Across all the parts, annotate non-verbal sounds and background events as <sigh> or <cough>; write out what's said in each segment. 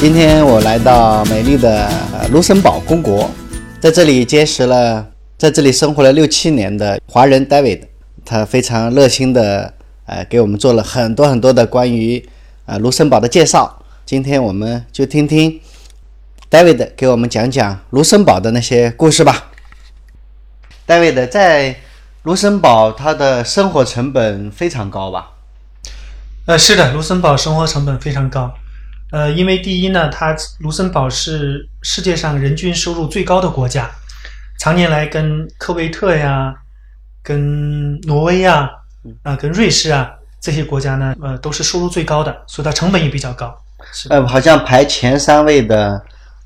今天我来到美丽的卢森堡公国，在这里结识了在这里生活了六七年的华人 David，他非常热心的呃给我们做了很多很多的关于呃卢森堡的介绍。今天我们就听听 David 给我们讲讲卢森堡的那些故事吧。David 在卢森堡，他的生活成本非常高吧？呃，是的，卢森堡生活成本非常高。呃，因为第一呢，它卢森堡是世界上人均收入最高的国家，常年来跟科威特呀、跟挪威呀、啊、跟瑞士啊这些国家呢，呃，都是收入最高的，所以它成本也比较高。是呃，好像排前三位的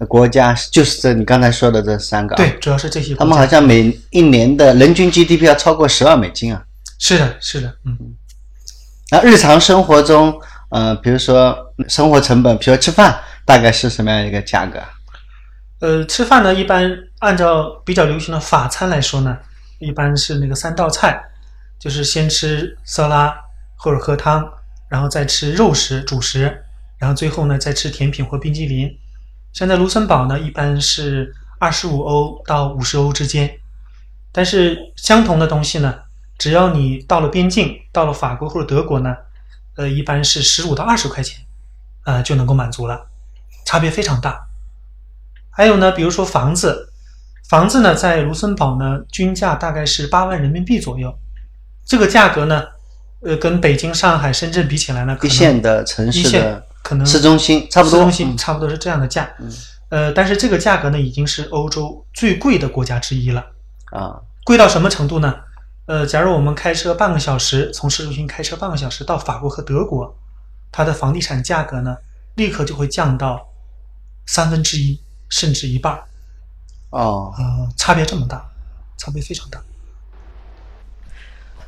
国家就是这你刚才说的这三个、啊。对，主要是这些国家。他们好像每一年的人均 GDP 要超过十万美金啊。是的，是的，嗯。那日常生活中，呃，比如说生活成本，比如吃饭，大概是什么样一个价格？呃，吃饭呢，一般按照比较流行的法餐来说呢，一般是那个三道菜，就是先吃色拉或者喝汤，然后再吃肉食主食，然后最后呢再吃甜品或冰激凌。像在卢森堡呢，一般是二十五欧到五十欧之间，但是相同的东西呢。只要你到了边境，到了法国或者德国呢，呃，一般是十五到二十块钱，呃，就能够满足了，差别非常大。还有呢，比如说房子，房子呢在卢森堡呢均价大概是八万人民币左右，这个价格呢，呃，跟北京、上海、深圳比起来呢，一线的城市的可能市中心差不多，市中心差不多是这样的价。呃，但是这个价格呢，已经是欧洲最贵的国家之一了。啊，贵到什么程度呢？呃，假如我们开车半个小时，从市中心开车半个小时到法国和德国，它的房地产价格呢，立刻就会降到三分之一甚至一半儿。哦，呃，差别这么大，差别非常大。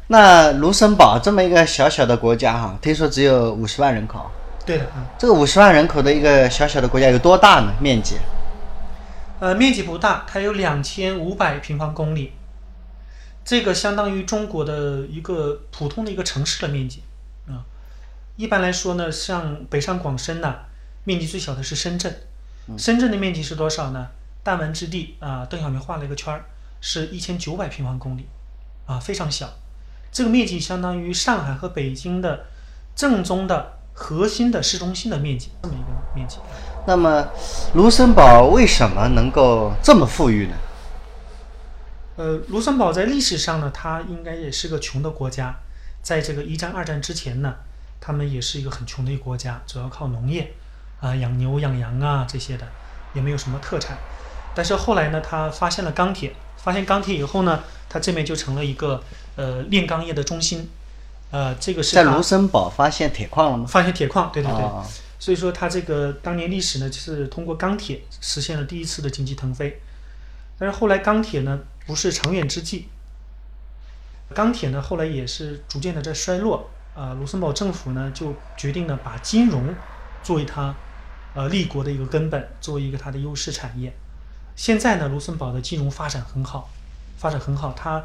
那卢森堡这么一个小小的国家哈，听说只有五十万人口。对的，啊。这个五十万人口的一个小小的国家有多大呢？面积？呃，面积不大，它有两千五百平方公里。这个相当于中国的一个普通的一个城市的面积，啊，一般来说呢，像北上广深呢，面积最小的是深圳，深圳的面积是多少呢？弹丸之地啊，邓小平画了一个圈儿，是一千九百平方公里，啊，非常小，这个面积相当于上海和北京的正宗的核心的市中心的面积，这么一个面积。那么，卢森堡为什么能够这么富裕呢？呃，卢森堡在历史上呢，它应该也是个穷的国家。在这个一战、二战之前呢，他们也是一个很穷的一个国家，主要靠农业，啊，养牛、养羊啊这些的，也没有什么特产。但是后来呢，他发现了钢铁，发现钢铁以后呢，它这边就成了一个呃炼钢业的中心。呃，这个是在卢森堡发现铁矿了吗？发现铁矿，对对对。哦所以说，它这个当年历史呢，就是通过钢铁实现了第一次的经济腾飞。但是后来钢铁呢，不是长远之计。钢铁呢，后来也是逐渐的在衰落。啊、卢森堡政府呢就决定呢把金融作为它呃立国的一个根本，作为一个它的优势产业。现在呢，卢森堡的金融发展很好，发展很好。它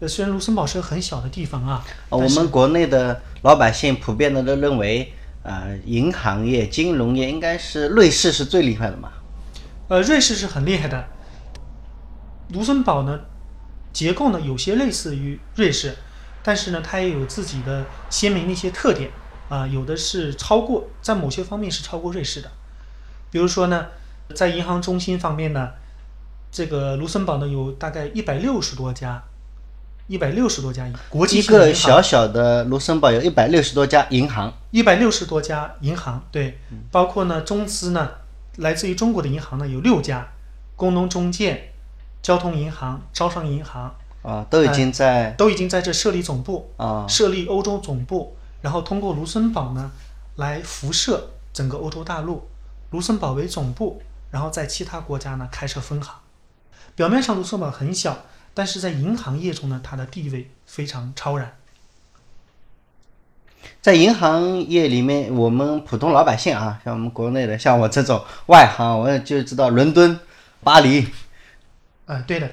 呃虽然卢森堡是个很小的地方啊，呃我们国内的老百姓普遍的都认为，呃，银行业、金融业应该是瑞士是最厉害的嘛。呃，瑞士是很厉害的。卢森堡呢，结构呢有些类似于瑞士，但是呢，它也有自己的鲜明的一些特点啊、有的是超过，在某些方面是超过瑞士的。比如说呢，在银行中心方面呢，这个卢森堡呢有大概一百六十多家，一百六十多家国际一个小，小的卢森堡有一百六十多家银行，一百六十多家银行，对，包括呢中资呢，来自于中国的银行呢有六家，工农中建、交通银行、招商银行啊，都已经在都已经在这设立总部，啊设立欧洲总部，然后通过卢森堡呢来辐射整个欧洲大陆，卢森堡为总部，然后在其他国家呢开设分行。表面上卢森堡很小，但是在银行业中呢，它的地位非常超然。在银行业里面，我们普通老百姓啊，像我们国内的，像我这种外行，我就知道伦敦、巴黎，啊、对的，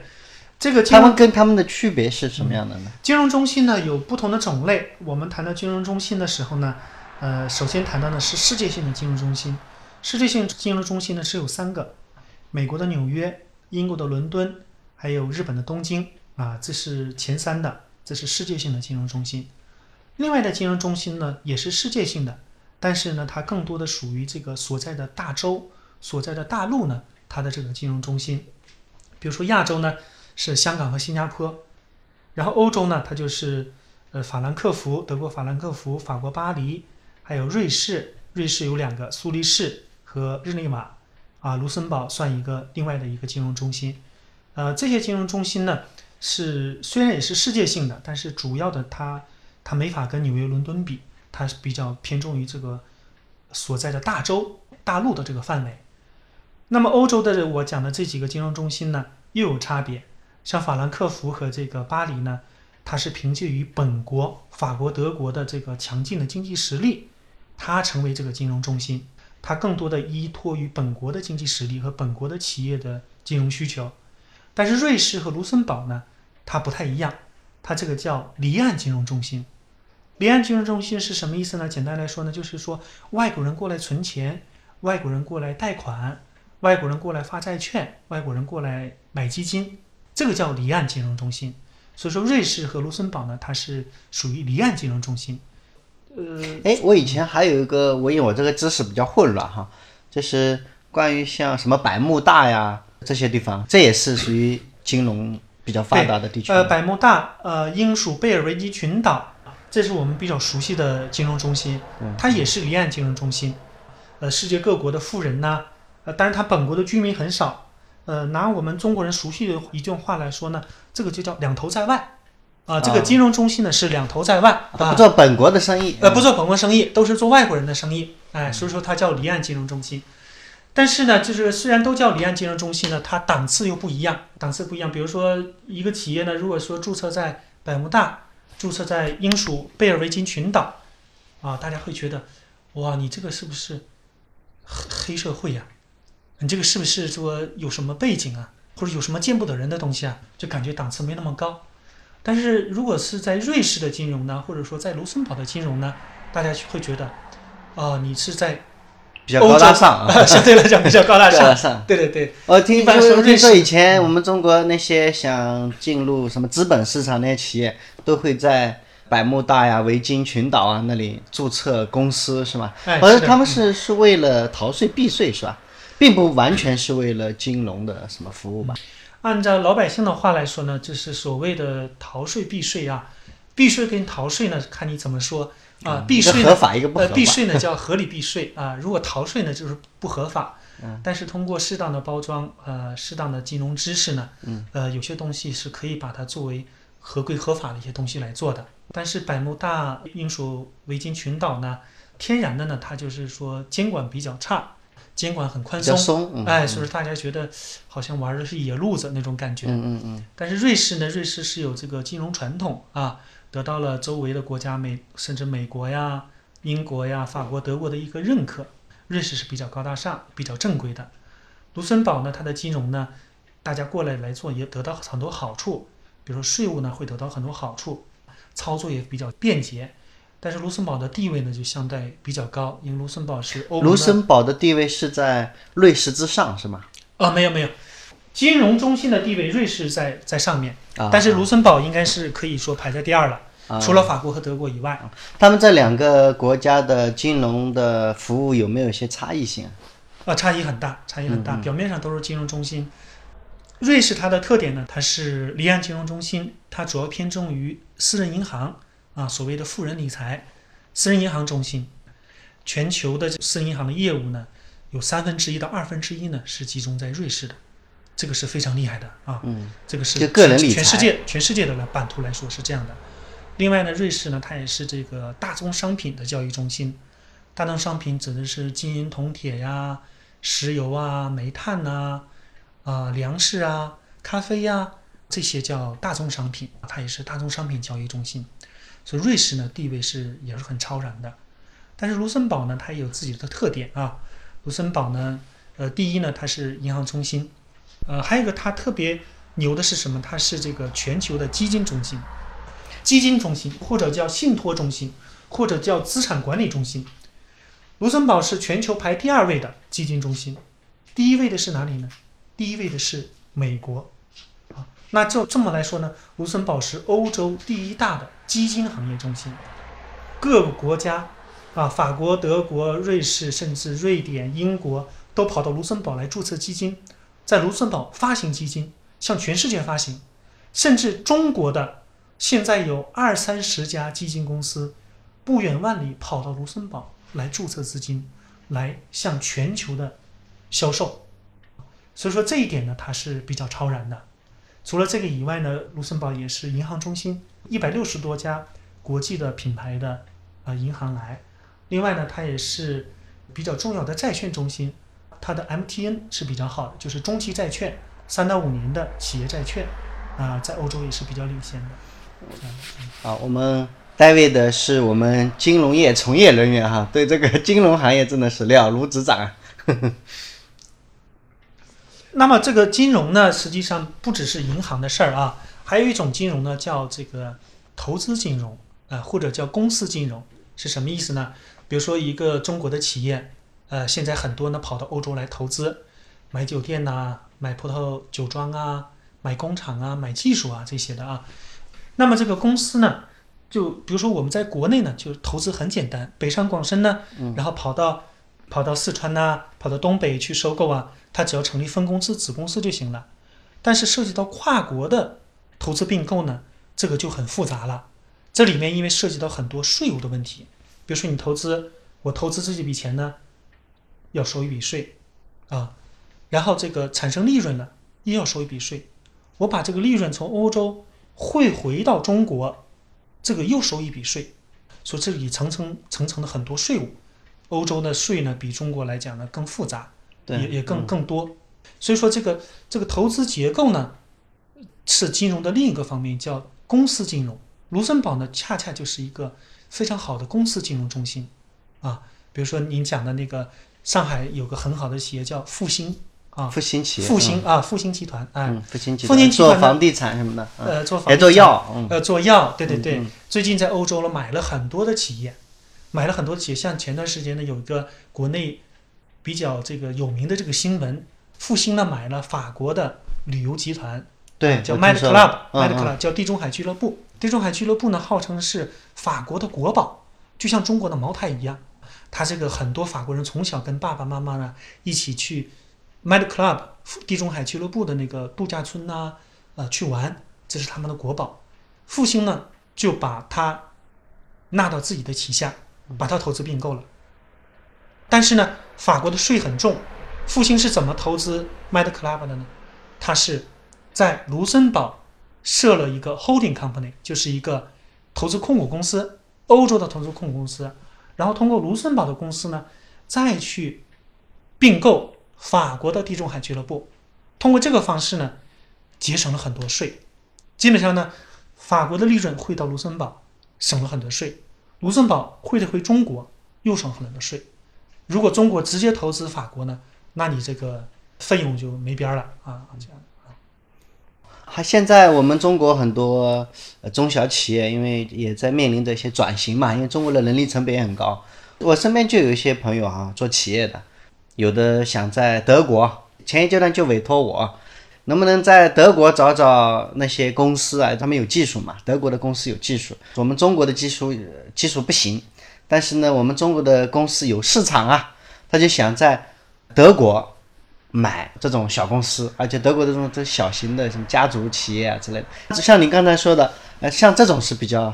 这个金他们跟他们的区别是什么样的呢？金融中心呢有不同的种类。我们谈到金融中心的时候呢，呃，首先谈到的是世界性的金融中心。世界性金融中心呢是有三个，美国的纽约、英国的伦敦，还有日本的东京啊，这是前三的，这是世界性的金融中心。另外的金融中心呢也是世界性的，但是呢它更多的属于这个所在的大洲、所在的大陆呢，它的这个金融中心。比如说亚洲呢是香港和新加坡，然后欧洲呢它就是呃法兰克福，德国法兰克福、法国巴黎，还有瑞士，瑞士有两个苏黎世。和日内瓦，啊，卢森堡算一个另外的一个金融中心，呃，这些金融中心呢是虽然也是世界性的，但是主要的它它没法跟纽约、伦敦比，它是比较偏重于这个所在的大洲大陆的这个范围。那么欧洲的我讲的这几个金融中心呢又有差别，像法兰克福和这个巴黎呢，它是凭借于本国法国、德国的这个强劲的经济实力，它成为这个金融中心。它更多的依托于本国的经济实力和本国的企业的金融需求，但是瑞士和卢森堡呢，它不太一样，它这个叫离岸金融中心。离岸金融中心是什么意思呢？简单来说呢，就是说外国人过来存钱，外国人过来贷款，外国人过来发债券，外国人过来买基金，这个叫离岸金融中心。所以说，瑞士和卢森堡呢，它是属于离岸金融中心。呃，哎，我以前还有一个，我因为我这个知识比较混乱哈，就是关于像什么百慕大呀这些地方，这也是属于金融比较发达的地区。呃，百慕大，呃，英属贝尔维基群岛，这是我们比较熟悉的金融中心，它也是离岸金融中心。呃，世界各国的富人呢，呃，但是它本国的居民很少。呃，拿我们中国人熟悉的一句话来说呢，这个就叫两头在外。啊，这个金融中心呢是两头在外，啊不做本国的生意，呃，不做本国生意，都是做外国人的生意，哎，所以说它叫离岸金融中心。但是呢，就是虽然都叫离岸金融中心呢，它档次又不一样，档次不一样。比如说一个企业呢，如果说注册在百慕大，注册在英属贝尔维金群岛，啊，大家会觉得，哇，你这个是不是黑黑社会呀？你这个是不是说有什么背景啊，或者有什么见不得人的东西啊？就感觉档次没那么高。但是如果是在瑞士的金融呢，或者说在卢森堡的金融呢，大家会觉得，哦，你是在比较高大上啊，<laughs> 相对来讲比较高大上。<laughs> 对对对，我听说听说以前我们中国那些想进入什么资本市场那些企业，都会在百慕大呀、维京群岛啊那里注册公司，是吗？哎，而他们是是为了逃税避税，是吧？并不完全是为了金融的什么服务吧？按照老百姓的话来说呢，就是所谓的逃税避税啊，避税跟逃税呢，看你怎么说啊。避税合法一个不合法。呃，避税呢叫合理避税啊，如果逃税呢就是不合法。嗯。但是通过适当的包装，呃，适当的金融知识呢，嗯，呃，有些东西是可以把它作为合规合法的一些东西来做的。但是百慕大英属维京群岛呢，天然的呢，它就是说监管比较差。监管很宽松，哎，所以说大家觉得好像玩的是野路子那种感觉。嗯嗯嗯。但是瑞士呢，瑞士是有这个金融传统啊，得到了周围的国家美甚至美国呀、英国呀、法国、德国的一个认可。瑞士是比较高大上、比较正规的。卢森堡呢，它的金融呢，大家过来来做也得到很多好处，比如说税务呢会得到很多好处，操作也比较便捷。但是卢森堡的地位呢，就相对比较高，因为卢森堡是欧。卢森堡的地位是在瑞士之上，是吗？啊，没有没有，金融中心的地位，瑞士在在上面，啊，但是卢森堡应该是可以说排在第二了，除了法国和德国以外。他们这两个国家的金融的服务有没有一些差异性？啊，差异很大，差异很大。表面上都是金融中心，瑞士它的特点呢，它是离岸金融中心，它主要偏重于私人银行。啊，所谓的富人理财，私人银行中心，全球的私人银行的业务呢，有三分之一到二分之一呢是集中在瑞士的，这个是非常厉害的啊。嗯，这个是个人全世界全世界的来版图来说是这样的。另外呢，瑞士呢，它也是这个大宗商品的交易中心。大宗商品指的是金银铜铁呀、石油啊、煤炭呐、啊粮食啊、咖啡呀这些叫大宗商品，它也是大宗商品交易中心。所以瑞士呢地位是也是很超然的，但是卢森堡呢它也有自己的特点啊。卢森堡呢，呃，第一呢它是银行中心，呃，还有一个它特别牛的是什么？它是这个全球的基金中心，基金中心或者叫信托中心，或者叫资产管理中心。卢森堡是全球排第二位的基金中心，第一位的是哪里呢？第一位的是美国。那就这么来说呢，卢森堡是欧洲第一大的基金行业中心，各个国家，啊，法国、德国、瑞士，甚至瑞典、英国都跑到卢森堡来注册基金，在卢森堡发行基金，向全世界发行，甚至中国的现在有二三十家基金公司，不远万里跑到卢森堡来注册资金，来向全球的销售。所以说这一点呢，它是比较超然的。除了这个以外呢，卢森堡也是银行中心，一百六十多家国际的品牌的啊银行来。另外呢，它也是比较重要的债券中心，它的 MTN 是比较好的，就是中期债券，三到五年的企业债券，啊，在欧洲也是比较领先的。好，我们 David 是我们金融业从业人员哈，对这个金融行业真的是了如指掌啊。<laughs> 那么这个金融呢，实际上不只是银行的事儿啊，还有一种金融呢，叫这个投资金融啊、或者叫公司金融，是什么意思呢？比如说一个中国的企业，呃，现在很多呢跑到欧洲来投资，买酒店呐、买葡萄酒庄啊、买工厂啊、买技术啊这些的啊。那么这个公司呢，就比如说我们在国内呢，就投资很简单，北上广深呢，然后跑到跑到四川呐、跑到东北去收购啊，它只要成立分公司、子公司就行了。但是涉及到跨国的投资并购呢，这个就很复杂了。这里面因为涉及到很多税务的问题，比如说你投资，我投资这几笔钱呢，要收一笔税啊，然后这个产生利润了，又要收一笔税。我把这个利润从欧洲汇回到中国，这个又收一笔税，所以这里层层层层的很多税务。欧洲的税呢，比中国来讲呢更复杂，对也也更嗯更多。所以说这个这个投资结构呢，是金融的另一个方面，叫公司金融。卢森堡呢，恰恰就是一个非常好的公司金融中心啊。比如说您讲的那个上海有个很好的企业叫复兴啊，复兴企业，复兴啊，复兴集团哎，嗯，复兴集复兴集团做房地产什么的，嗯呃，做房也做药，嗯，呃，做药，对对对，最近在欧洲了买了很多的企业，买了很多企业。像前段时间呢，有一个国内比较这个有名的这个新闻，复兴呢买了法国的旅游集团，对，叫 Mad 听说 Club，叫地中海俱乐部。地中海俱乐部呢，号称是法国的国宝，就像中国的茅台一样。他这个很多法国人从小跟爸爸妈妈呢一起去 Mad Club 地中海俱乐部的那个度假村呐、呃，去玩，这是他们的国宝。复兴呢就把它纳到自己的旗下，把它投资并购了。但是呢，法国的税很重，复兴是怎么投资 Mad Club 的呢？它是在卢森堡设了一个 holding company，就是一个投资控股公司，欧洲的投资控股公司，然后通过卢森堡的公司呢，再去并购法国的地中海俱乐部，通过这个方式呢，节省了很多税。基本上呢，法国的利润汇到卢森堡，省了很多税；卢森堡汇的回中国，又省很多的税。如果中国直接投资法国呢，那你这个费用就没边儿了啊！这样啊。还现在我们中国很多中小企业，因为也在面临着一些转型嘛，因为中国的人力成本也很高。我身边就有一些朋友啊、做企业的，有的想在德国，前一阶段就委托我，能不能在德国找找那些公司啊？他们有技术嘛，德国的公司有技术，我们中国的技术技术不行，但是呢，我们中国的公司有市场啊，他就想在德国。买这种小公司，而且德国的这种这小型的什么家族企业啊之类的，就像你刚才说的，呃，像这种是比较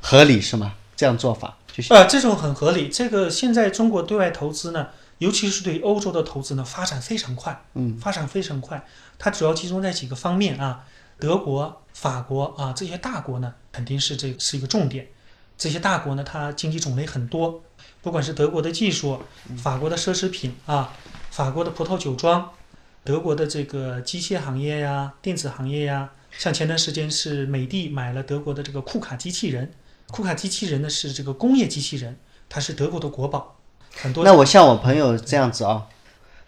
合理是吗？这样做法就是呃，这种很合理。这个现在中国对外投资呢，尤其是对欧洲的投资呢，发展非常快，嗯，发展非常快。它主要集中在几个方面啊，德国、法国啊这些大国呢，肯定是这是一个重点。这些大国呢，它经济种类很多，不管是德国的技术、法国的奢侈品啊，法国的葡萄酒庄，德国的这个机械行业呀、电子行业呀，像前段时间是美的买了德国的这个库卡机器人，库卡机器人呢是这个工业机器人，它是德国的国宝，很多那我像我朋友这样子啊、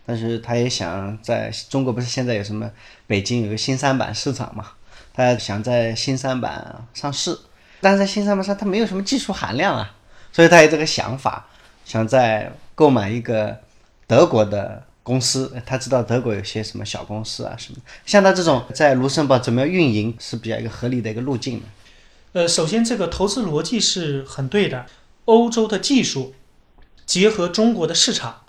但是他也想在中国不是现在有什么北京有个新三板市场嘛，他想在新三板上市，但是在新三板上他没有什么技术含量啊，所以他有这个想法，想在购买一个德国的公司，他知道德国有些什么小公司啊什么，像他这种在卢森堡怎么样运营是比较一个合理的一个路径呢？呃，首先这个投资逻辑是很对的，欧洲的技术结合中国的市场，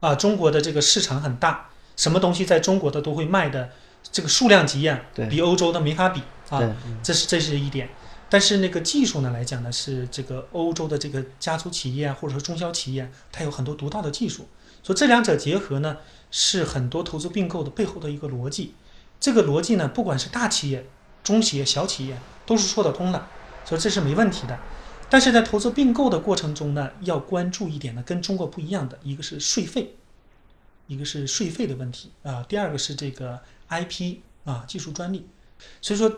啊，中国的这个市场很大，什么东西在中国的都会卖的，这个数量级呀、对比欧洲的没法比啊，这是这是一点。但是那个技术呢来讲呢，是这个欧洲的这个家族企业啊，或者说中小企业啊，它有很多独到的技术，所以这两者结合呢，是很多投资并购的背后的一个逻辑。这个逻辑呢，不管是大企业、中企业、小企业，都是说得通的，所以这是没问题的。但是在投资并购的过程中呢，要关注一点呢，跟中国不一样的，一个是税费，一个是税费的问题啊，第二个是这个 IP 啊，技术专利。所以说，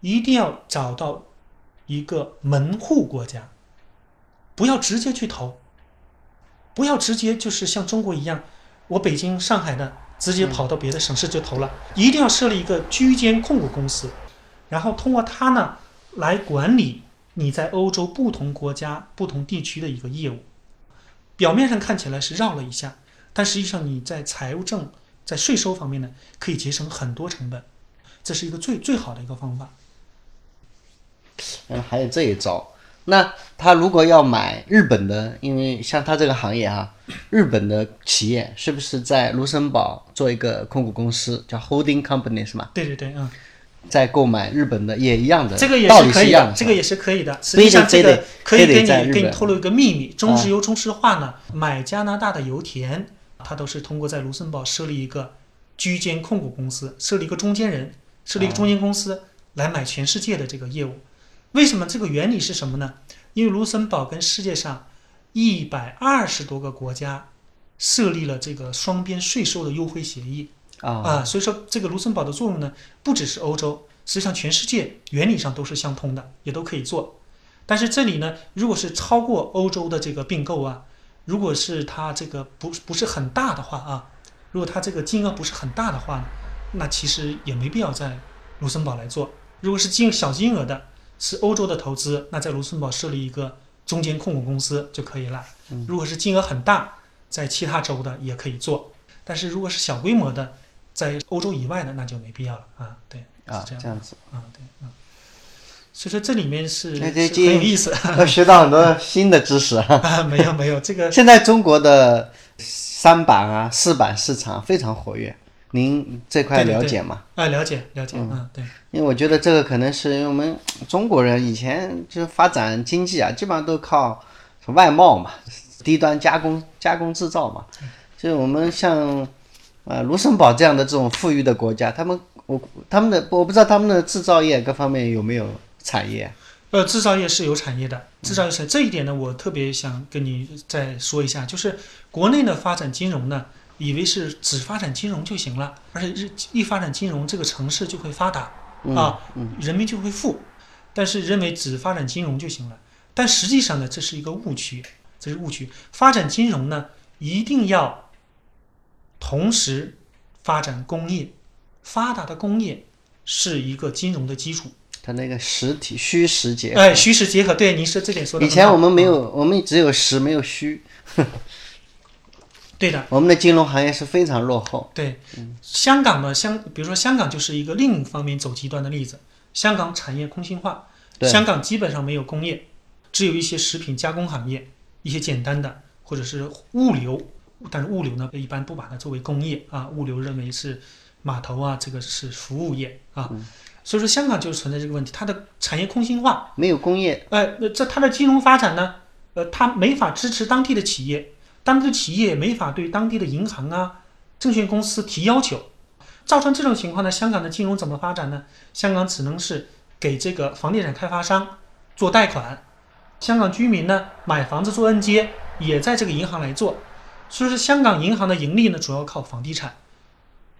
一定要找到一个门户国家，不要直接去投，不要直接就是像中国一样，我北京、上海的直接跑到别的省市就投了，一定要设立一个居间控股公司，然后通过它呢来管理你在欧洲不同国家、不同地区的一个业务。表面上看起来是绕了一下，但实际上你在财务政、在税收方面呢，可以节省很多成本，这是一个最最好的一个方法。嗯，还有这一招。那他如果要买日本的，因为像他这个行业啊、日本的企业是不是在卢森堡做一个控股公司，叫 holding company 是吗？对对对，嗯，再购买日本的也一样的，这个也是可以的，这个也是可以的。实际上，这个可以给你给你透露一个秘密：中石油、中石化呢，买加拿大的油田，它都是通过在卢森堡设立一个居间控股公司，设立一个中间人，设立一个中间公司来买全世界的这个业务。为什么？这个原理是什么呢？因为卢森堡跟世界上一百二十多个国家设立了这个双边税收的优惠协议。啊啊，所以说这个卢森堡的作用呢，不只是欧洲，实际上全世界原理上都是相通的，也都可以做。但是这里呢，如果是超过欧洲的这个并购啊，如果是它这个不不是很大的话啊，如果它这个金额不是很大的话呢，那其实也没必要在卢森堡来做。如果是金小金额的，是欧洲的投资，那在卢森堡设立一个中间控股公司就可以了。如果是金额很大，在其他州的也可以做。但是如果是小规模的，在欧洲以外的，那就没必要了啊。对，啊是这样子，啊，对，啊。所以说这里面是是很有意思要学到很多新的知识啊。<laughs> 啊，没有没有这个现在中国的三板啊、四板市场非常活跃，您这块了解吗？啊，了解了解，嗯，对，因为我觉得这个可能是因为我们中国人以前就是发展经济啊，基本上都靠外贸嘛，低端加工、加工制造嘛。就是我们像呃卢森堡这样的这种富裕的国家，他们我他们的我不知道他们的制造业各方面有没有产业。呃，制造业是有产业的，制造业是这一点呢，我特别想跟你再说一下，就是国内呢发展金融呢，以为是只发展金融就行了，而且日一发展金融，这个城市就会发达啊，人民就会富，但是认为只发展金融就行了，但实际上呢，这是一个误区，这是误区。发展金融呢，一定要同时发展工业，发达的工业是一个金融的基础。它那个实体虚实结合。哎，虚实结合，对，您是这点说的。以前我们没有，我们只有实没有虚，对的，<laughs> 我们的金融行业是非常落后。对。香港呢，香，比如说香港就是一个另一方面走极端的例子。香港产业空心化，对香港基本上没有工业，只有一些食品加工行业，一些简单的或者是物流，但是物流呢一般不把它作为工业啊，物流认为是码头啊，这个是服务业啊。所以说香港就存在这个问题，它的产业空心化，没有工业，哎，那这它的金融发展呢，呃，它没法支持当地的企业，当地的企业也没法对当地的银行啊、证券公司提要求，造成这种情况呢，香港的金融怎么发展呢？香港只能是给这个房地产开发商做贷款，香港居民呢买房子做按揭也在这个银行来做，所以说香港银行的盈利呢主要靠房地产，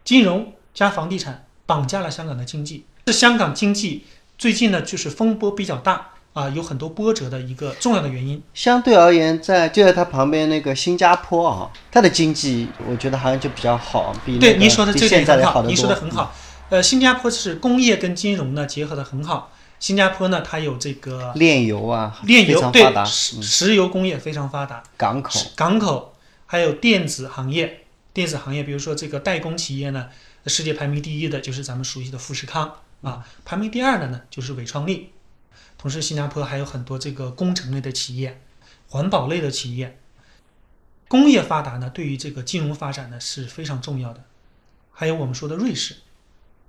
金融加房地产绑架了香港的经济，是香港经济最近呢就是风波比较大啊，有很多波折的一个重要的原因。相对而言，在就在它旁边那个新加坡啊，它的经济我觉得好像就比较好，比对，您说的比这点很好，您说的很好。呃，新加坡是工业跟金融呢结合的很好。新加坡呢，它有这个炼油啊，炼油，对非常发达，石石油工业非常发达，港口港口还有电子行业，电子行业，比如说这个代工企业呢，世界排名第一的就是咱们熟悉的富士康啊，排名第二的呢就是伟创力。同时，新加坡还有很多这个工程类的企业、环保类的企业，工业发达呢，对于这个金融发展呢是非常重要的。还有我们说的瑞士，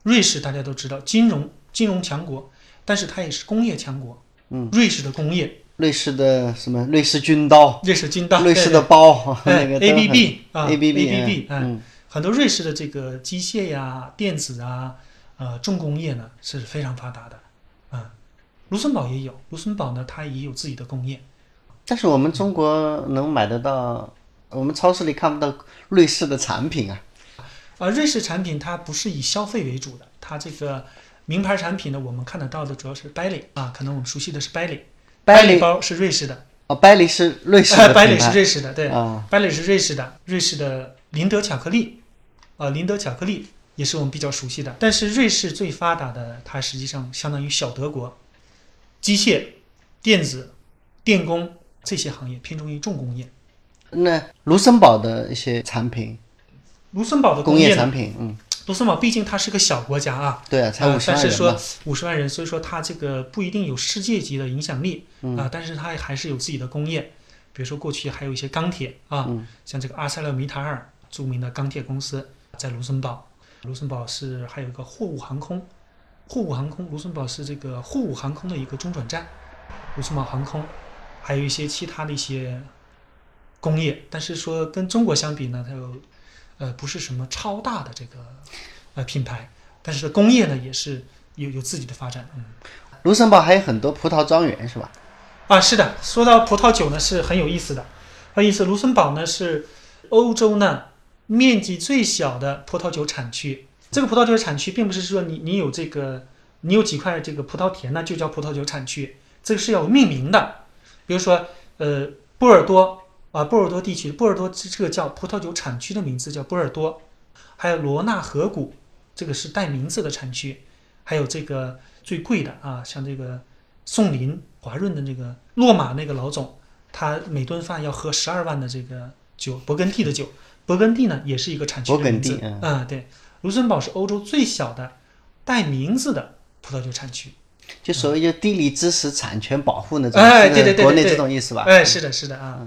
瑞士大家都知道金融金融强国，但是它也是工业强国。嗯，瑞士的工业，瑞士的什么？瑞士军刀，瑞士军刀，瑞士的包，对 <laughs> 那个 ABB 啊 ABB ABB 哎嗯，很多瑞士的这个机械呀、电子啊、呃重工业呢是非常发达的。啊，卢森堡也有，卢森堡呢它也有自己的工业。但是我们中国能买得到，我们超市里看不到瑞士的产品啊。啊，瑞士产品它不是以消费为主的，它这个名牌产品呢，我们看得到的主要是 Bailey 啊，可能我们熟悉的是 Bailey。Bailey 包是瑞士的，哦，百里是瑞士的品牌 <laughs> 是瑞士的，对啊，，Bailey 是瑞士的，瑞士的林德巧克力，啊，林德巧克力也是我们比较熟悉的。但是瑞士最发达的，它实际上相当于小德国，机械、电子、电工这些行业偏重于重工业。那卢森堡的一些产品，卢森堡的工业产品，嗯，卢森堡毕竟它是个小国家啊，对啊，才呃五十但是说万人，五十万人，所以说它这个不一定有世界级的影响力啊、嗯但是它还是有自己的工业，比如说过去还有一些钢铁啊，嗯像这个阿塞勒米塔尔著名的钢铁公司在卢森堡，卢森堡是还有一个货物航空，货物航空，卢森堡是这个货物航空的一个中转站，卢森堡航空，还有一些其他的一些工业，但是说跟中国相比呢，它有呃不是什么超大的这个呃品牌，但是工业呢也是有有自己的发展，嗯。卢森堡还有很多葡萄庄园是吧？啊，是的，说到葡萄酒呢，是很有意思的。很有意思，卢森堡呢是欧洲呢面积最小的葡萄酒产区。这个葡萄酒产区并不是说你你有这个你有几块这个葡萄田呢就叫葡萄酒产区，这个是要命名的。比如说，呃，波尔多啊，波尔多地区，波尔多这这个叫葡萄酒产区的名字叫波尔多，还有罗纳河谷，这个是带名字的产区，还有这个最贵的啊，像这个宋林华润的那个洛马那个老总，他每顿饭要喝十二万的这个酒，勃艮第的酒。勃艮第呢也是一个产区的名字勃艮第嗯啊、对，卢森堡是欧洲最小的带名字的葡萄酒产区。就所谓就地理知识产权保护那种，是哎对对对对对国内这种意思吧？哎，是的，是的啊。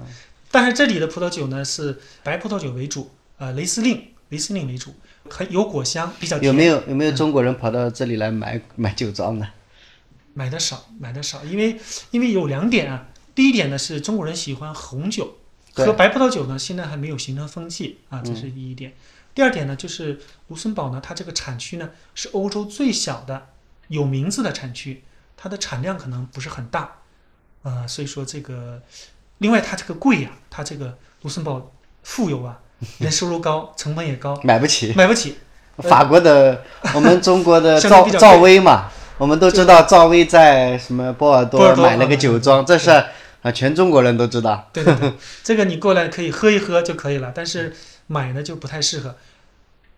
但是这里的葡萄酒呢是白葡萄酒为主，呃，雷司令，雷司令为主，很有果香，比较甜。有没有有没有中国人跑到这里来买买酒庄呢？买的少，买的少，因为因为有两点啊。第一点呢是中国人喜欢红酒，对喝白葡萄酒呢现在还没有形成风气啊，这是第一点。第二点呢就是卢森堡呢，它这个产区呢是欧洲最小的有名字的产区，它的产量可能不是很大，呃，所以说这个，另外它这个贵呀、它这个卢森堡富有啊，<laughs> 人收入高，成本也高，买不起。买不起。法国的，<laughs> 我们中国的赵赵薇嘛，我们都知道赵薇在什么波尔多多买了个酒庄，这是啊全中国人都知道。对对对，<laughs> 这个你过来可以喝一喝就可以了，但是买呢就不太适合。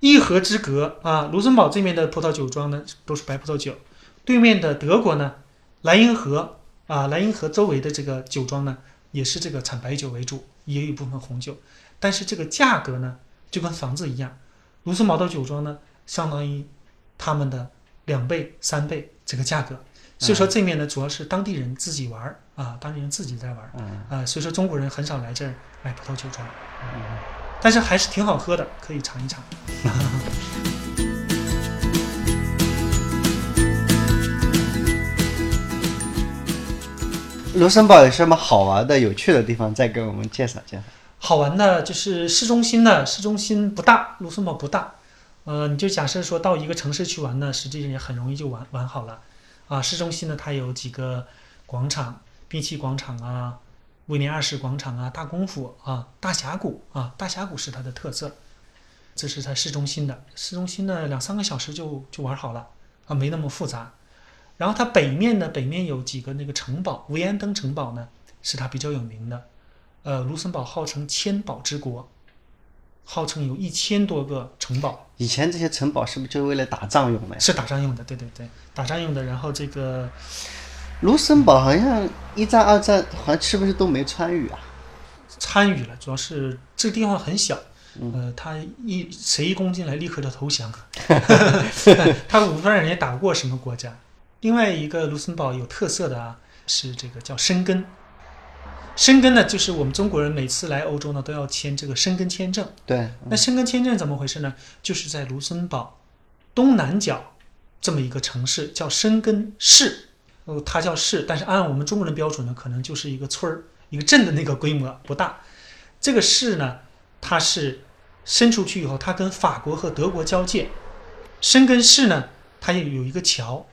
一河之隔啊，卢森堡这边的葡萄酒庄呢都是白葡萄酒，对面的德国呢，莱茵河啊，莱茵河周围的这个酒庄呢也是这个产白酒为主，也有一部分红酒，但是这个价格呢就跟房子一样，卢森堡的酒庄呢相当于他们的两倍、三倍这个价格。所以说这面呢，主要是当地人自己玩儿啊，当地人自己在玩儿，嗯，啊，所以说中国人很少来这儿买葡萄酒庄，但是还是挺好喝的，可以尝一尝。<laughs> 卢森堡有什么好玩的、有趣的地方？再给我们介绍介绍。好玩的就是市中心呢，市中心不大，卢森堡不大，呃，你就假设说到一个城市去玩呢，实际上也很容易就玩玩好了。啊，市中心呢，它有几个广场，兵器广场啊，威廉二世广场啊，大功夫啊，大峡谷啊，大峡谷是它的特色。这是在市中心的，市中心呢两三个小时就就玩好了啊，没那么复杂。然后它北面呢，北面有几个那个城堡，维安登城堡呢是它比较有名的。呃，卢森堡号称千堡之国，号称有一千多个城堡。以前这些城堡是不是就为了打仗用的？是打仗用的，对对对，打仗用的。然后这个卢森堡好像一战、二战好像是不是都没参与啊？参与了，主要是这个地方很小，呃，他一谁一攻进来立刻就投降，<laughs> <laughs> 他五万人也打不过什么国家。另外一个卢森堡有特色的啊，是这个叫申根。申根呢，就是我们中国人每次来欧洲呢都要签这个申根签证。对，那申根签证怎么回事呢？就是在卢森堡东南角这么一个城市叫申根市，呃，它叫市，但是按我们中国人标准呢，可能就是一个村儿、一个镇的那个规模不大。这个市呢，它是伸出去以后，它跟法国和德国交界。申根市呢，它也有一个桥，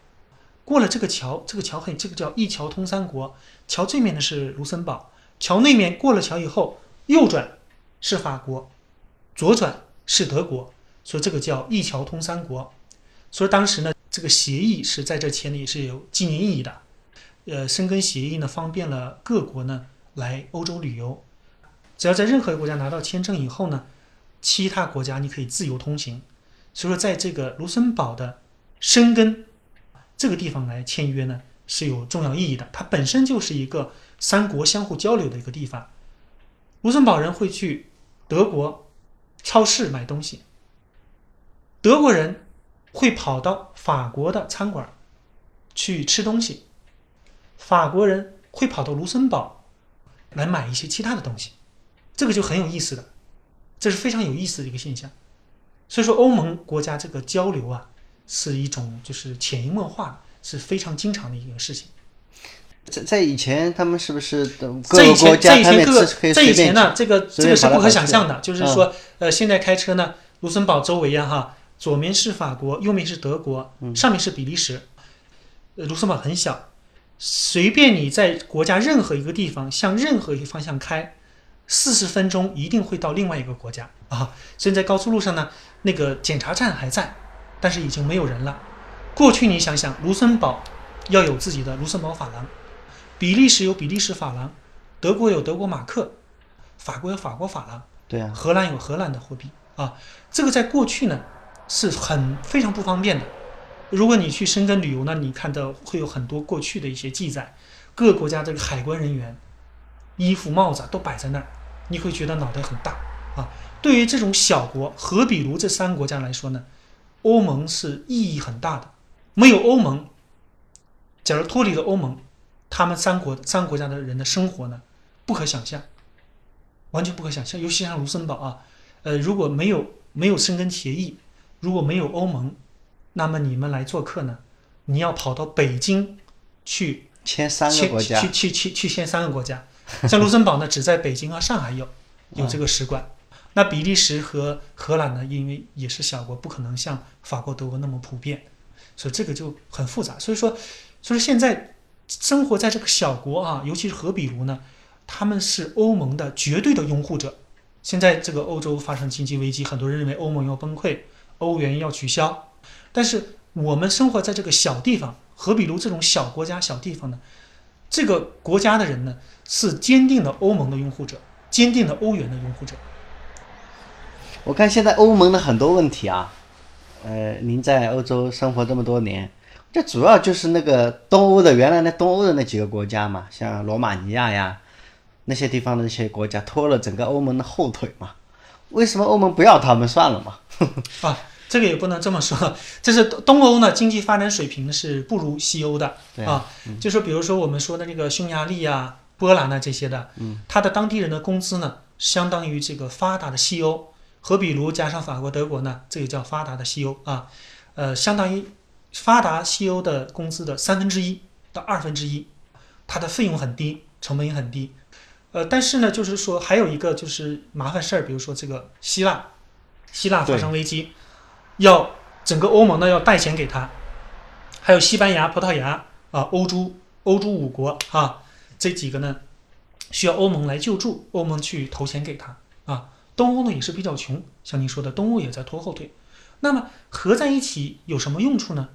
过了这个桥，这个桥很，这个叫一桥通三国。桥这面的是卢森堡，桥那面过了桥以后，右转是法国，左转是德国，所以这个叫一桥通三国。所以当时呢，这个协议是在这签的，也是有纪念意义的。呃，申根协议呢，方便了各国呢来欧洲旅游。只要在任何一个国家拿到签证以后呢，其他国家你可以自由通行。所以说，在这个卢森堡的申根这个地方来签约呢，是有重要意义的。它本身就是一个三国相互交流的一个地方。卢森堡人会去德国超市买东西，德国人会跑到法国的餐馆去吃东西，法国人会跑到卢森堡来买一些其他的东西。这个就很有意思的，这是非常有意思的一个现象。所以说，欧盟国家这个交流啊，是一种就是潜移默化，是非常经常的一个事情。在在以前，他们是不是各在以前，个国家他们可以在以前呢，这个这个是不可想象的。就是嗯说，呃，现在开车呢，卢森堡周围呀，哈，左面是法国，右面是德国，嗯上面是比利时。呃，卢森堡很小，随便你在国家任何一个地方向任何一个方向开，四十分钟一定会到另外一个国家啊。现在高速路上呢，那个检查站还在，但是已经没有人了。过去你想想，卢森堡要有自己的卢森堡法郎，比利时有比利时法郎，德国有德国马克，法国有法国法郎，对啊，荷兰有荷兰的货币啊。这个在过去呢是很非常不方便的。如果你去深根旅游呢，你看到会有很多过去的一些记载，各个国家这个海关人员衣服、帽子啊都摆在那儿，你会觉得脑袋很大啊。对于这种小国，和比卢这三个国家来说呢，欧盟是意义很大的。没有欧盟，假如脱离了欧盟，他们三国三国家的人的生活呢，不可想象，完全不可想象。尤其像卢森堡啊，呃，如果没有没有申根协议，如果没有欧盟，那么你们来做客呢，你要跑到北京去签三个国家 <laughs> 去，去去去签三个国家，像卢森堡呢，只在北京和上海有有这个使馆。那比利时和荷兰呢，因为也是小国，不可能像法国、德国那么普遍，所以这个就很复杂。所以说，所以说现在生活在这个小国啊，尤其是荷比卢呢，他们是欧盟的绝对的拥护者。现在这个欧洲发生经济危机，很多人认为欧盟要崩溃，欧元要取消。但是我们生活在这个小地方，和比卢这种小国家、小地方呢，这个国家的人呢是坚定的欧盟的拥护者，坚定的欧元的拥护者。我看现在欧盟的很多问题啊，呃，您在欧洲生活这么多年，这主要就是那个东欧的原来那东欧的那几个国家嘛，像罗马尼亚呀那些地方的那些国家拖了整个欧盟的后腿嘛。为什么欧盟不要他们算了嘛？<laughs> 啊，这个也不能这么说，这是东欧呢经济发展水平是不如西欧的对啊。就是比如说我们说的那个匈牙利啊、波兰啊这些的，嗯，它的当地人的工资呢，相当于这个发达的西欧，和比如加上法国、德国呢，这个叫发达的西欧啊，呃，相当于发达西欧的工资的三分之一到二分之一，它的费用很低，成本也很低。呃，但是呢，就是说还有一个就是麻烦事儿，比如说这个希腊，希腊发生危机，要整个欧盟呢要贷钱给他，还有西班牙、葡萄牙啊，欧洲欧洲五国啊，这几个呢需要欧盟来救助，欧盟去投钱给他啊。东欧呢也是比较穷，像您说的，东欧也在拖后腿。那么合在一起有什么用处呢？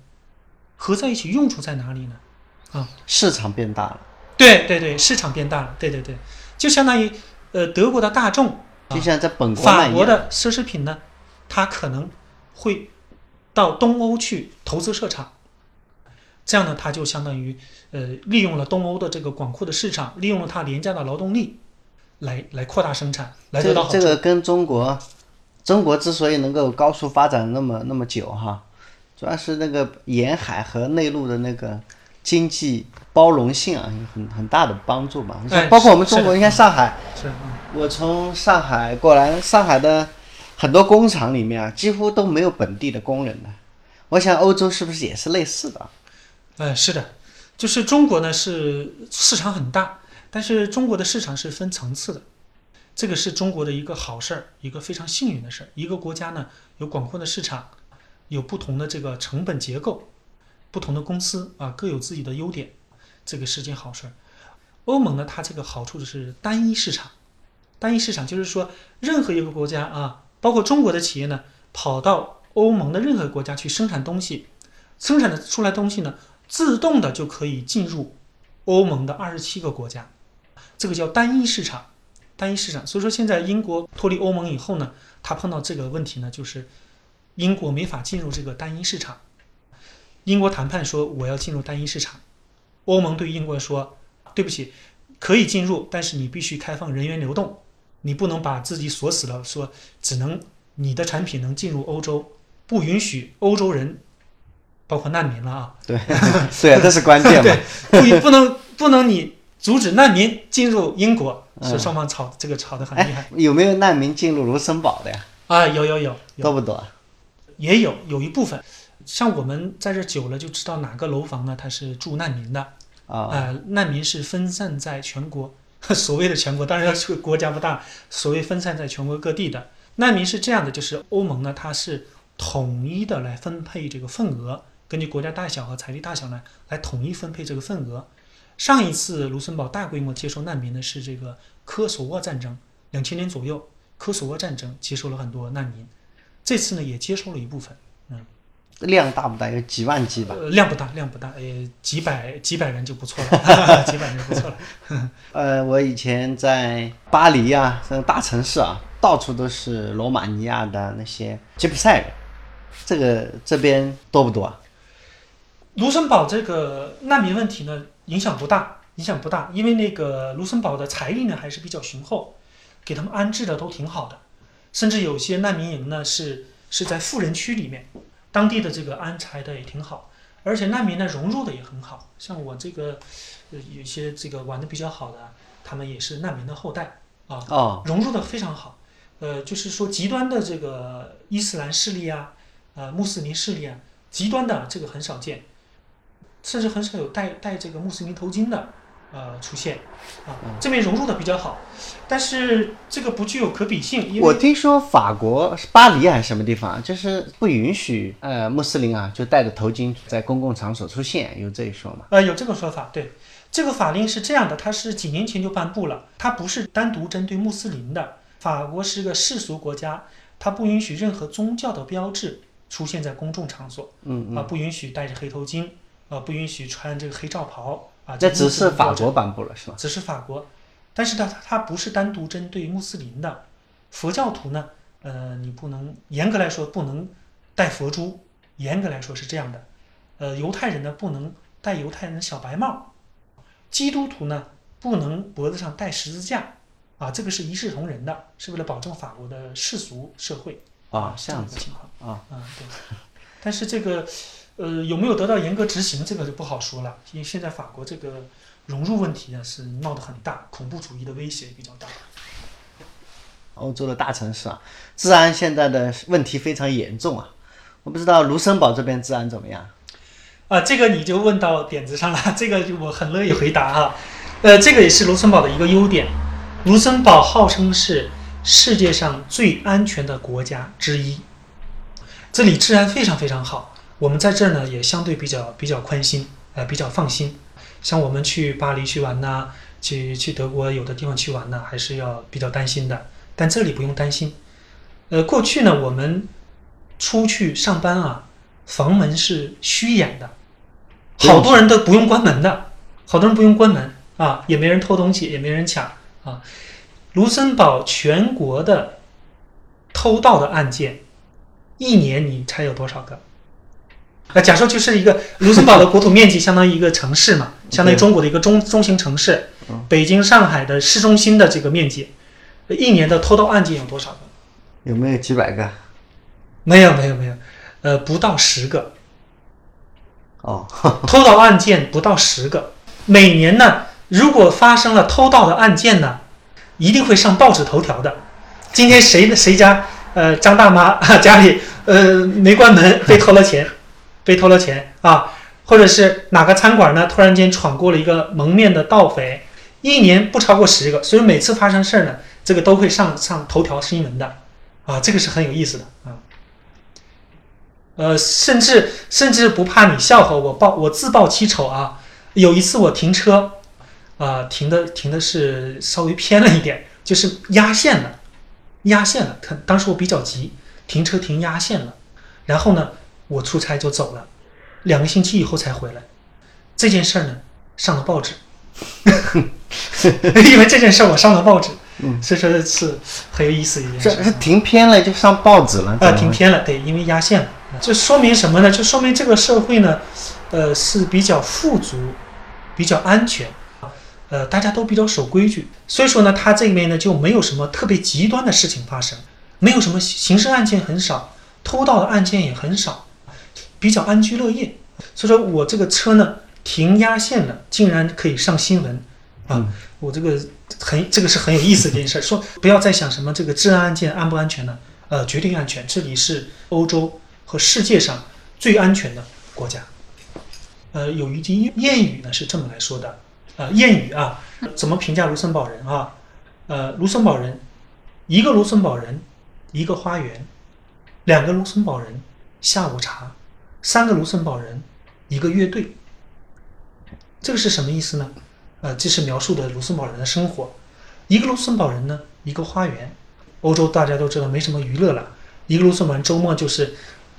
合在一起用处在哪里呢？啊市场变大了，对对对，市场变大了，对对对，就相当于呃德国的大众，啊就像在本国那法。国的奢侈品呢，它可能会到东欧去投资设厂，这样呢，它就相当于呃利用了东欧的这个广阔的市场，利用了它廉价的劳动力，来来扩大生产，来得到好处。这这个跟中国，中国之所以能够高速发展那么那么久哈，主要是那个沿海和内陆的那个经济包容性啊，有很很大的帮助嘛。包括我们中国，你看上海，我从上海过来，上海的很多工厂里面啊，几乎都没有本地的工人的。我想欧洲是不是也是类似的？嗯，是的，就是中国呢是市场很大，但是中国的市场是分层次的，这个是中国的一个好事儿，一个非常幸运的事儿。一个国家呢有广阔的市场，有不同的这个成本结构，不同的公司啊各有自己的优点，这个是件好事儿。欧盟呢，它这个好处就是单一市场，单一市场就是说任何一个国家啊，包括中国的企业呢，跑到欧盟的任何国家去生产东西，生产的出来东西呢，自动的就可以进入欧盟的二十七个国家，这个叫单一市场。单一市场，所以说现在英国脱离欧盟以后呢，他碰到这个问题呢，就是英国没法进入这个单一市场。英国谈判说我要进入单一市场，欧盟对英国说对不起，可以进入，但是你必须开放人员流动，你不能把自己锁死了，说只能你的产品能进入欧洲，不允许欧洲人，包括难民了啊，<laughs> 对，对，<laughs> 这是关键嘛。不不能不能你阻止难民进入英国，嗯。是双方吵这个吵得很厉害。哎，有没有难民进入卢森堡的呀？啊，有有有有。多不多？也有有一部分，像我们在这久了就知道哪个楼房呢，它是住难民的，啊、呃，难民是分散在全国，<laughs> 所谓的全国，当然这个国家不大，所谓分散在全国各地的。难民是这样的，就是欧盟呢，它是统一的来分配这个份额，根据国家大小和财力大小呢，来统一分配这个份额。上一次卢森堡大规模接收难民呢是这个科索沃战争，两千年左右，科索沃战争接收了很多难民，这次呢也接收了一部分。嗯量大不大？有几万级吧？呃，量不大，量不大，呃，几百几百人就不错了，几百人就不错了。<laughs> <laughs> 呃，我以前在巴黎啊，这种大城市啊，到处都是罗马尼亚的那些吉普赛人，这个这边多不多啊？卢森堡这个难民问题呢，影响不大，影响不大，因为那个卢森堡的财力呢还是比较雄厚，给他们安置的都挺好的，甚至有些难民营呢是是在富人区里面，当地的这个安排的也挺好，而且难民呢融入的也很好，像我这个呃有些这个玩的比较好的，他们也是难民的后代啊，哦，融入的非常好。呃，就是说极端的这个伊斯兰势力啊，呃，穆斯林势力啊，极端的这个很少见，甚至很少有戴戴这个穆斯林头巾的呃出现啊，这边融入的比较好，但是这个不具有可比性，因为我听说法国是巴黎还是什么地方，就是不允许呃穆斯林啊就戴着头巾在公共场所出现，有这一说吗？呃有这个说法，对，这个法令是这样的，它是几年前就颁布了，它不是单独针对穆斯林的。法国是个世俗国家，它不允许任何宗教的标志出现在公众场所。嗯啊，不允许戴着黑头巾，啊，不允许穿这个黑罩袍啊。这只是法国颁布了是吗？只是法国，但是它它它不是单独针对穆斯林的，佛教徒呢，呃，你不能严格来说不能戴佛珠，严格来说是这样的，呃，犹太人呢不能戴犹太人的小白帽，基督徒呢不能脖子上戴十字架，啊，这个是一视同仁的，是为了保证法国的世俗社会啊，这这样子的情况。啊，嗯，对。<laughs> 但是这个，呃，有没有得到严格执行，这个就不好说了。因为现在法国这个融入问题呢是闹得很大，恐怖主义的威胁也比较大。欧洲的大城市啊，治安现在的问题非常严重啊。我不知道卢森堡这边治安怎么样？啊，这个你就问到点子上了，这个就我很乐意回答哈。呃，这个也是卢森堡的一个优点。卢森堡号称是世界上最安全的国家之一，这里治安非常非常好。我们在这儿呢也相对比较比较宽心，呃，比较放心。像我们去巴黎去玩呐、去去德国有的地方去玩呢，还是要比较担心的。但这里不用担心。呃，过去呢，我们出去上班啊，房门是虚掩的，好多人都不用关门的，好多人不用关门啊，也没人偷东西，也没人抢啊。卢森堡全国的偷盗的案件，一年你猜有多少个？那假设就是一个卢森堡的国土面积相当于一个城市嘛，相当于中国的一个中中型城市，北京、上海的市中心的这个面积，一年的偷盗案件有多少个？有没有几百个？没有，没有，没有，呃，不到十个。哦，偷盗案件不到十个，每年呢，如果发生了偷盗的案件呢，一定会上报纸头条的。今天谁谁家呃张大妈 <laughs> 家里呃没关门被偷了钱，被偷了钱啊，或者是哪个餐馆呢突然间闯过了一个蒙面的盗匪，一年不超过十个，所以每次发生事儿呢，这个都会上上头条新闻的啊，这个是很有意思的啊。呃，甚至甚至不怕你笑话我报我自报其丑啊！有一次我停车，啊，停的停的是稍微偏了一点，就是压线了，压线了。他当时我比较急，停车停压线了，然后呢，我出差就走了，两个星期以后才回来。这件事儿呢，上了报纸，<laughs> 因为这件事儿我上了报纸，所以说是很有意思一件事。这停偏了就上报纸了啊，停偏了，对，因为压线了。就说明什么呢？就说明这个社会呢，呃，是比较富足，比较安全，呃，大家都比较守规矩，所以说呢，他这里面呢就没有什么特别极端的事情发生，没有什么刑事案件很少，偷盗的案件也很少，比较安居乐业。所以说我这个车呢停压线了，竟然可以上新闻，啊，我这个很这个是很有意思的一件事。说不要再想什么这个治安案件安不安全呢？呃，绝对安全，这里是欧洲。和世界上最安全的国家，呃，有一句谚语呢是这么来说的，呃，谚语啊，怎么评价卢森堡人啊？呃，卢森堡人，一个卢森堡人，一个花园，两个卢森堡人，下午茶，三个卢森堡人，一个乐队。这个是什么意思呢？呃，这是描述的卢森堡人的生活。一个卢森堡人呢，一个花园。欧洲大家都知道没什么娱乐了，一个卢森堡人周末就是。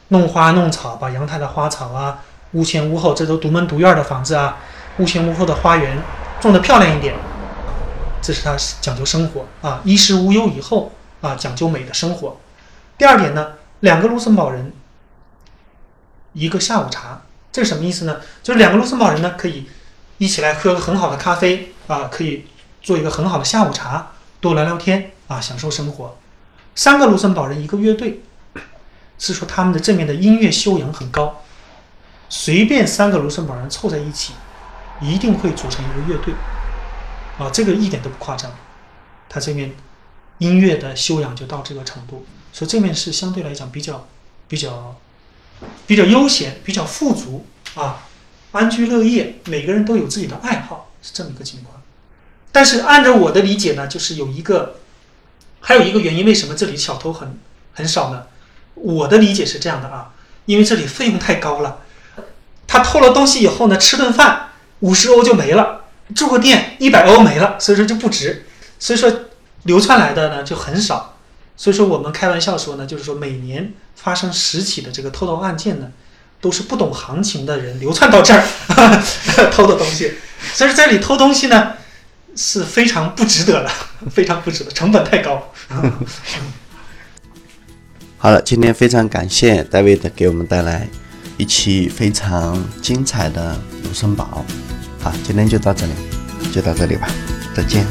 弄花弄草，把阳台的花草啊，屋前屋后，这都独门独院的房子啊，屋前屋后的花园种的漂亮一点，这是他讲究生活啊，衣食无忧以后啊，讲究美的生活。第二点呢，两个卢森堡人，一个下午茶，这是什么意思呢？就是两个卢森堡人呢，可以一起来喝个很好的咖啡啊，可以做一个很好的下午茶，多聊聊天啊，享受生活。三个卢森堡人，一个乐队。是说他们的正面的音乐修养很高，随便三个卢森堡人凑在一起，一定会组成一个乐队，啊，这个一点都不夸张，他这边音乐的修养就到这个程度，所以这面是相对来讲比较比较比较悠闲、比较富足啊，安居乐业，每个人都有自己的爱好，是这么一个情况。但是按照我的理解呢，就是有一个还有一个原因，为什么这里小偷很很少呢？我的理解是这样的啊，因为这里费用太高了，他偷了东西以后呢，吃顿饭五十欧就没了，住个店一百欧没了，所以说就不值，所以说流窜来的呢就很少，所以说我们开玩笑说呢，就是说每年发生十起的这个偷盗案件呢，都是不懂行情的人流窜到这儿 <laughs> 偷的东西，所以说这里偷东西呢是非常不值得的，非常不值得，成本太高。<laughs> 好了，今天非常感谢戴维的给我们带来一期非常精彩的卢森堡。好，今天就到这里，就到这里吧，再见。